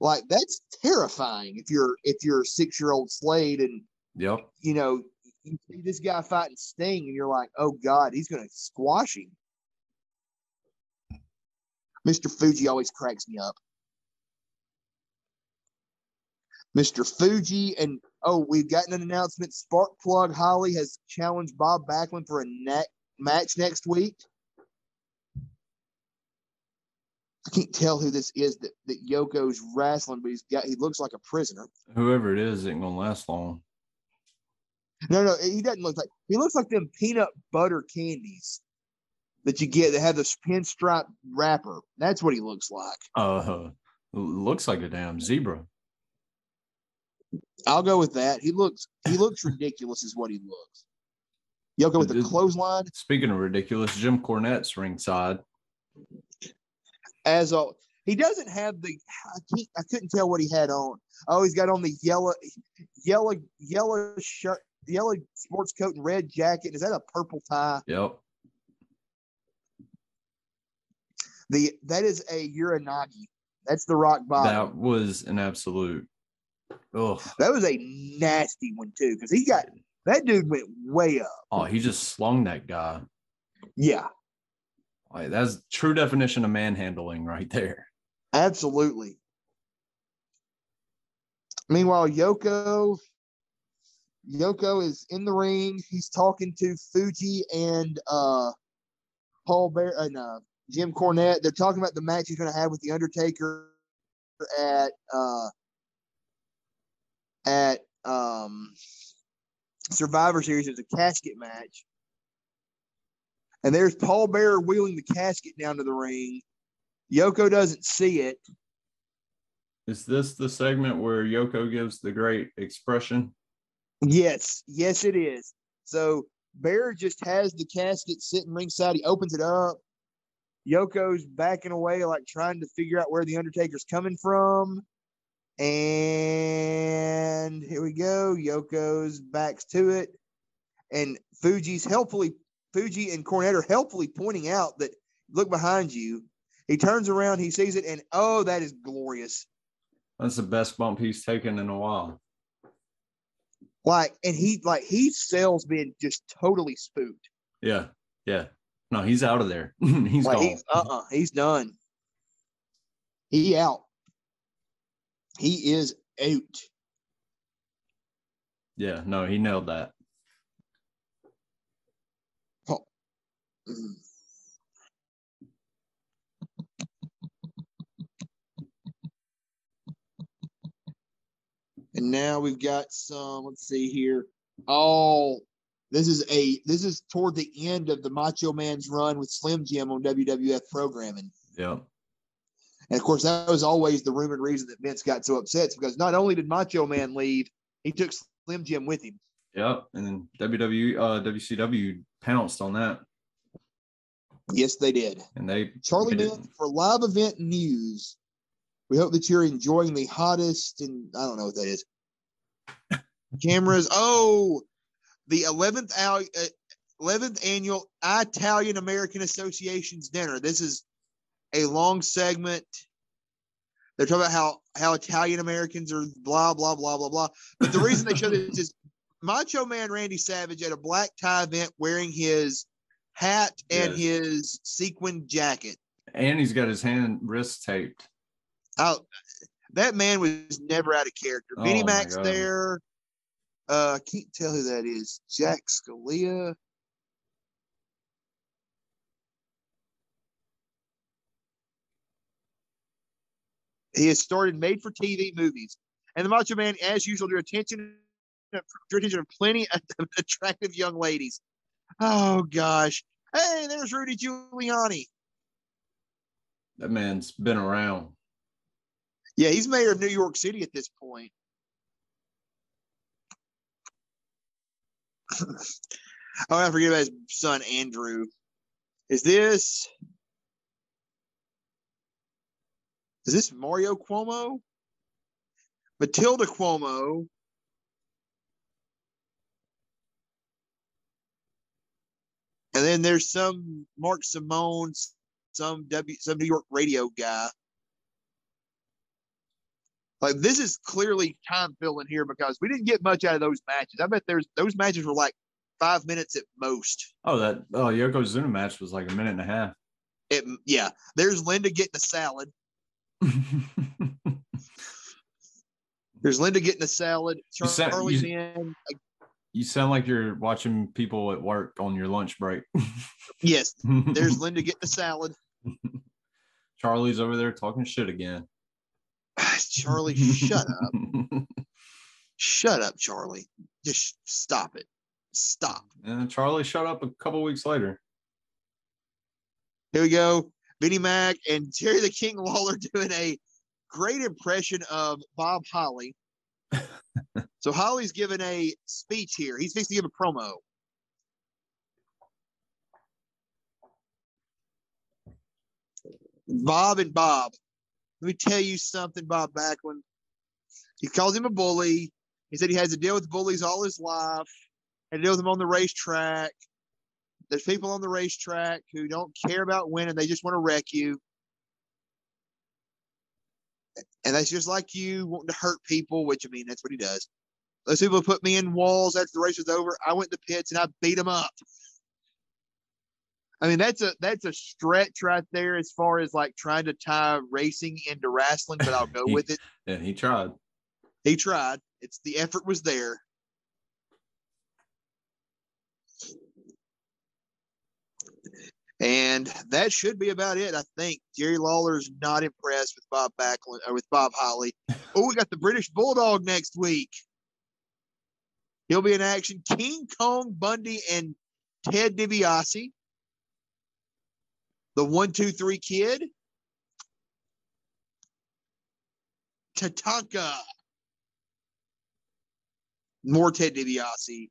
Like that's terrifying if you're if you're a six year old Slade and Yep. you know you see this guy fighting Sting and you're like, oh God, he's gonna squash him. Mr. Fuji always cracks me up. Mr. Fuji and oh, we've gotten an announcement. Sparkplug Holly has challenged Bob Backlund for a ne- match next week. I can't tell who this is that, that Yoko's wrestling, but he's got he looks like a prisoner. Whoever it is ain't gonna last long. No, no, he doesn't look like he looks like them peanut butter candies that you get that have the pinstripe wrapper. That's what he looks like. Uh, looks like a damn zebra. I'll go with that. He looks he looks ridiculous, is what he looks. Y'all go with the clothesline. Speaking of ridiculous, Jim Cornette's ringside. As all he doesn't have the I can't I couldn't tell what he had on. Oh, he's got on the yellow yellow yellow shirt, yellow sports coat and red jacket. Is that a purple tie? Yep. The that is a Uranage. That's the rock bottom. That was an absolute. Oh, that was a nasty one too, because he got that dude went way up. Oh, he just slung that guy. Yeah. Like, that's true definition of manhandling right there. Absolutely. Meanwhile, Yoko Yoko is in the ring. He's talking to Fuji and uh Paul Bear and uh, Jim Cornette. They're talking about the match he's going to have with the Undertaker at uh at um Survivor Series. It's a casket match. And there's Paul Bear wheeling the casket down to the ring. Yoko doesn't see it. Is this the segment where Yoko gives the great expression? Yes, yes, it is. So Bear just has the casket sitting ringside. He opens it up. Yoko's backing away, like trying to figure out where the Undertaker's coming from. And here we go. Yoko's backs to it. And Fuji's helpfully, Fuji and Cornette are helpfully pointing out that look behind you. He turns around, he sees it, and oh, that is glorious. That's the best bump he's taken in a while. Like, and he like he sells being just totally spooked. Yeah, yeah. No, he's out of there. he's like, gone. uh uh-uh, he's done. He out. He is out. Yeah, no, he nailed that. Oh. And now we've got some, let's see here. Oh, this is a this is toward the end of the Macho Man's run with Slim Jim on WWF programming. Yeah. And of course, that was always the rumored reason that Vince got so upset because not only did Macho Man leave, he took Slim Jim with him. Yep, and then WWE, uh, WCW pounced on that. Yes, they did. And they Charlie Minn for live event news. We hope that you're enjoying the hottest and I don't know what that is. Cameras. Oh, the 11th, uh, 11th annual Italian American Association's dinner. This is a long segment. They're talking about how how Italian Americans are blah blah blah blah blah. But the reason they show this is Macho Man Randy Savage at a black tie event wearing his hat and yes. his sequin jacket. And he's got his hand wrist taped. Oh, that man was never out of character. Oh, Vinnie Mac's there. Uh, I can't tell who that is. Jack Scalia. He has started made for TV movies. And the Macho Man, as usual, drew attention, drew attention of plenty of attractive young ladies. Oh, gosh. Hey, there's Rudy Giuliani. That man's been around. Yeah, he's mayor of New York City at this point. oh, I forget about his son Andrew. Is this Is this Mario Cuomo? Matilda Cuomo. And then there's some Mark Simone, some W, some New York radio guy. Like this is clearly time filling here because we didn't get much out of those matches. I bet there's those matches were like five minutes at most. Oh, that oh Yokozuna match was like a minute and a half. It, yeah, there's Linda getting a salad. There's Linda getting a salad. Charlie's you, in. You sound like you're watching people at work on your lunch break. yes. There's Linda getting a salad. Charlie's over there talking shit again. Charlie, shut up. Shut up, Charlie. Just stop it. Stop. And Charlie shut up a couple weeks later. Here we go. Vinnie Mac and Jerry the King Lawler doing a great impression of Bob Holly. so Holly's giving a speech here. He's fixing to give a promo. Bob and Bob. Let me tell you something, Bob Backlund. He calls him a bully. He said he has to deal with bullies all his life and deal with them on the racetrack. There's people on the racetrack who don't care about winning, they just want to wreck you. And that's just like you wanting to hurt people, which I mean, that's what he does. Those people put me in walls after the race was over. I went to pits and I beat them up. I mean, that's a that's a stretch right there as far as like trying to tie racing into wrestling, but I'll go he, with it. Yeah, he tried. He tried. It's the effort was there. And that should be about it. I think Jerry Lawler's not impressed with Bob Backlund or with Bob Holly. oh, we got the British Bulldog next week. He'll be in action. King Kong Bundy and Ted DiBiase. The one, two, three kid. Tatanka. More Ted DiBiase.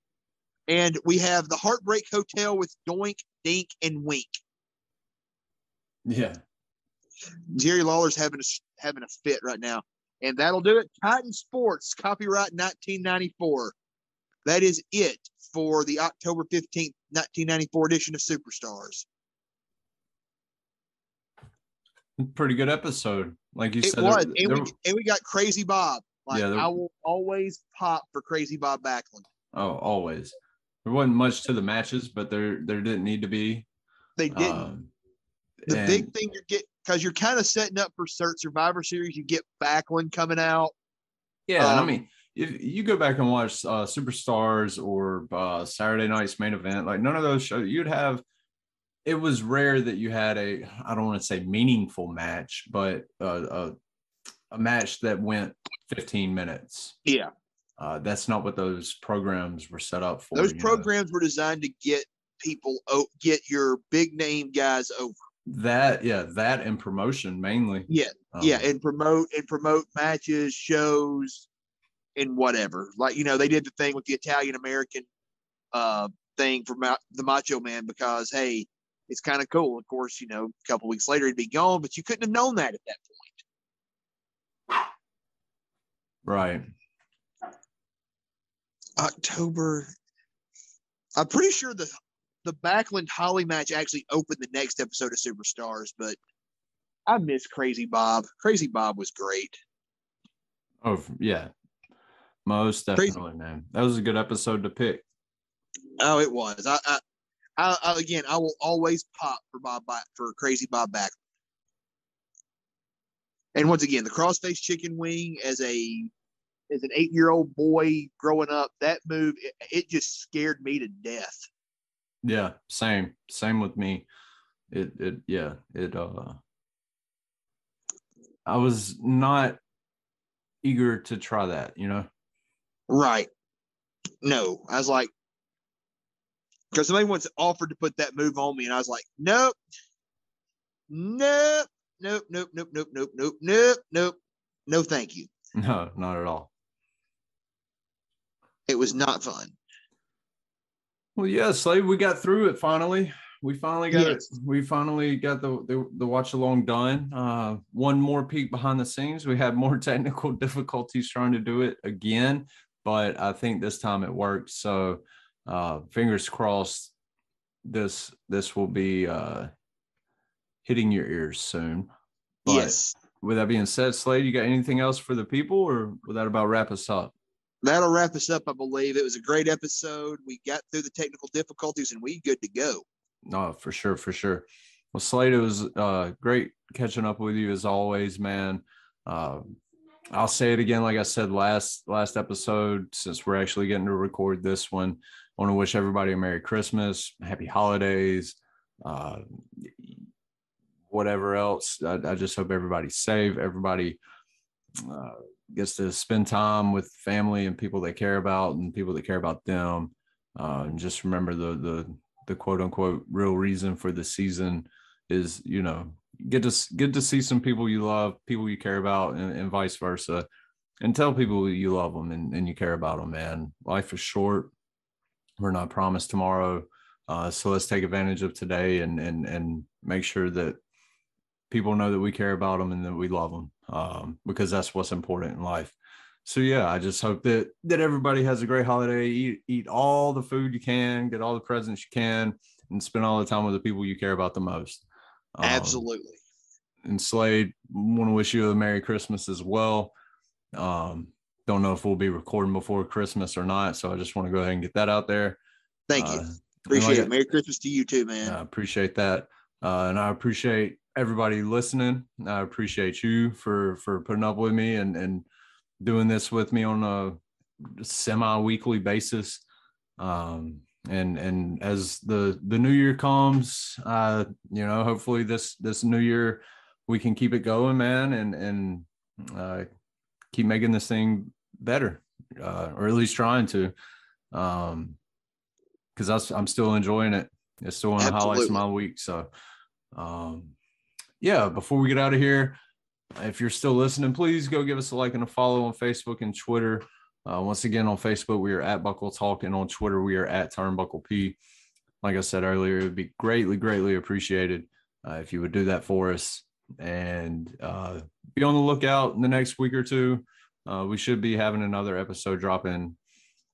And we have the Heartbreak Hotel with Doink, Dink, and Wink. Yeah. Jerry Lawler's having a having a fit right now. And that'll do it. Titan Sports, copyright 1994. That is it for the October 15th, 1994 edition of Superstars. Pretty good episode. Like you it said, was. there- and, there- we, and we got Crazy Bob. Like, Yeah, there- I will always pop for Crazy Bob Backlund. oh, always. There wasn't much to the matches, but there there didn't need to be. They didn't. Um, the and- big thing you get, because you're kind of setting up for Cert Survivor Series, you get Backlund coming out. Yeah, and I Um, mean, if you go back and watch uh, Superstars or uh, Saturday Night's main event, like none of those shows, you'd have. It was rare that you had a, I don't want to say meaningful match, but uh, a, a match that went 15 minutes. Yeah. Uh, that's not what those programs were set up for. Those you know. programs were designed to get people, oh, get your big name guys over. that, yeah, that and promotion mainly. Yeah. Um, yeah. And promote and promote matches, shows, and whatever. Like, you know, they did the thing with the Italian American uh, thing for Ma- the Macho Man because, hey, it's kind of cool. Of course, you know, a couple weeks later he'd be gone, but you couldn't have known that at that point. right. October. I'm pretty sure the the Backlund Holly match actually opened the next episode of Superstars, but I miss Crazy Bob. Crazy Bob was great. Oh, yeah. Most Crazy. definitely, man. That was a good episode to pick. Oh, it was. I, I, I, I again, I will always pop for Bob for Crazy Bob Backlund. And once again, the crossface chicken wing as a as an eight year old boy growing up, that move it, it just scared me to death. Yeah, same, same with me. It, it, yeah, it. uh I was not eager to try that, you know. Right. No, I was like, because somebody once offered to put that move on me, and I was like, nope, nope, nope, nope, nope, nope, nope, nope, nope, nope, no, thank you. No, not at all. It was not fun. Well, yeah, Slade, we got through it finally. We finally got Yes. it. We finally got the, the the watch along done. Uh, one more peek behind the scenes. We had more technical difficulties trying to do it again, but I think this time it worked. So, uh, fingers crossed. This this will be uh, hitting your ears soon. But yes, With that being said, Slade, you got anything else for the people, or will that about wrap us up? that'll wrap us up. I believe it was a great episode. We got through the technical difficulties, and we good to go. No, for sure, for sure. Well, Slade, it was uh, great catching up with you as always, man. Uh, I'll say it again, like I said last last episode, since we're actually getting to record this one. I want to wish everybody a Merry Christmas, Happy Holidays, uh, whatever else. I, I just hope everybody's safe. Everybody uh, gets to spend time with family and people they care about and people that care about them. Uh, and just remember the the the quote unquote real reason for the season is you know get to get to see some people you love, people you care about, and, and vice versa, and tell people you love them and, and you care about them. Man, life is short. We're not promised tomorrow, uh, so let's take advantage of today and and and make sure that people know that we care about them and that we love them um, because that's what's important in life. So yeah, I just hope that that everybody has a great holiday. Eat eat all the food you can, get all the presents you can, and spend all the time with the people you care about the most. Um, Absolutely. And Slade, want to wish you a Merry Christmas as well. Um, don't know if we'll be recording before Christmas or not, so I just want to go ahead and get that out there. Thank you. Uh, appreciate like, it. Merry Christmas to you too, man. I appreciate that, uh, and I appreciate everybody listening. I appreciate you for for putting up with me and and doing this with me on a semi-weekly basis. Um, and and as the the new year comes, uh, you know, hopefully this this new year we can keep it going, man, and and uh, keep making this thing better, uh, or at least trying to. Um, because I'm still enjoying it. It's still one of the highlights of my week. So, um, yeah, before we get out of here, if you're still listening, please go give us a like and a follow on Facebook and Twitter. Uh, once again, on Facebook, we are at Buckle Talk, and on Twitter, we are at Turnbuckle P. Like I said earlier, it would be greatly, greatly appreciated uh, if you would do that for us and uh, be on the lookout in the next week or two. Uh, we should be having another episode dropping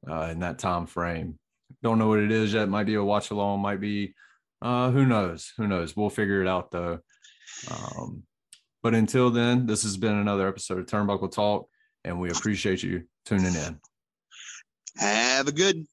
uh, in that time frame. Don't know what it is yet. Might be a watch along. Might be uh, who knows? Who knows? We'll figure it out though. Um, but until then, this has been another episode of Turnbuckle Talk, and we appreciate you tuning in. Have a good